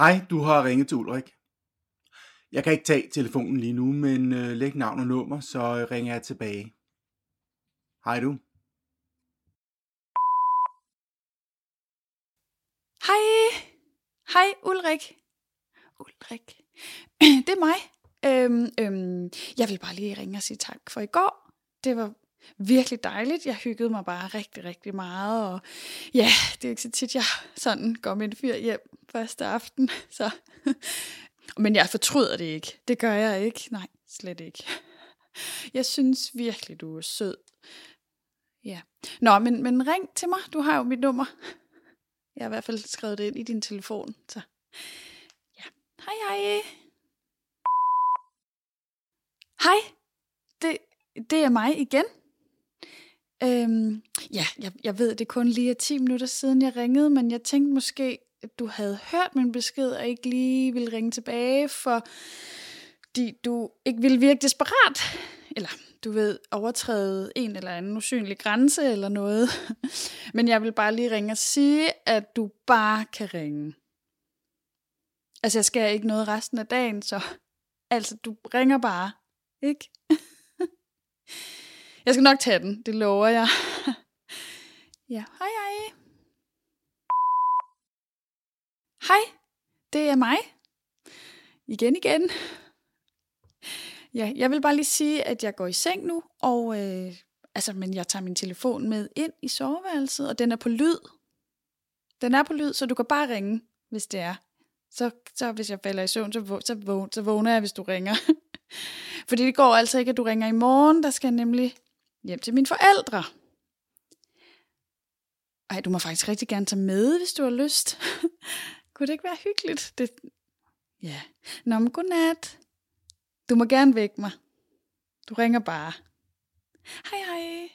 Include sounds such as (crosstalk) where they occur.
Hej, du har ringet til Ulrik. Jeg kan ikke tage telefonen lige nu, men øh, læg navn og nummer, så øh, ringer jeg tilbage. Hej du. Hej. Hej, Ulrik. Ulrik. (clears throat) Det er mig. Øhm, øhm, jeg vil bare lige ringe og sige tak for i går. Det var virkelig dejligt. Jeg hyggede mig bare rigtig, rigtig meget. Og ja, det er ikke så tit, jeg sådan går med en fyr hjem første aften. (laughs) Så. Men jeg fortryder det ikke. Det gør jeg ikke. Nej, slet ikke. Jeg synes virkelig, du er sød. Ja. Nå, men, men ring til mig. Du har jo mit nummer. Jeg har i hvert fald skrevet det ind i din telefon. Så ja. Hej, hej. Hej. Det, det er mig igen. Øhm, ja, jeg, jeg ved, det er kun lige 10 minutter siden, jeg ringede, men jeg tænkte måske, at du havde hørt min besked, og ikke lige ville ringe tilbage, fordi du ikke ville virke desperat. Eller, du ved, overtræde en eller anden usynlig grænse eller noget. (laughs) Men jeg vil bare lige ringe og sige, at du bare kan ringe. Altså, jeg skal ikke noget resten af dagen, så (laughs) altså, du ringer bare, ikke? (laughs) Jeg skal nok tage den, det lover jeg. (laughs) ja, hej hej. Hej, det er mig. Igen igen. Ja, jeg vil bare lige sige, at jeg går i seng nu, og øh, altså, men jeg tager min telefon med ind i soveværelset, og den er på lyd. Den er på lyd, så du kan bare ringe, hvis det er. Så, så hvis jeg falder i søvn, så, så, så vågner jeg, hvis du ringer. (laughs) Fordi det går altså ikke, at du ringer i morgen. Der skal jeg nemlig hjem til mine forældre. Ej, du må faktisk rigtig gerne tage med, hvis du har lyst. (laughs) Kunne det ikke være hyggeligt? Det... Ja. Nå, men godnat. Du må gerne vække mig. Du ringer bare. Hej hej.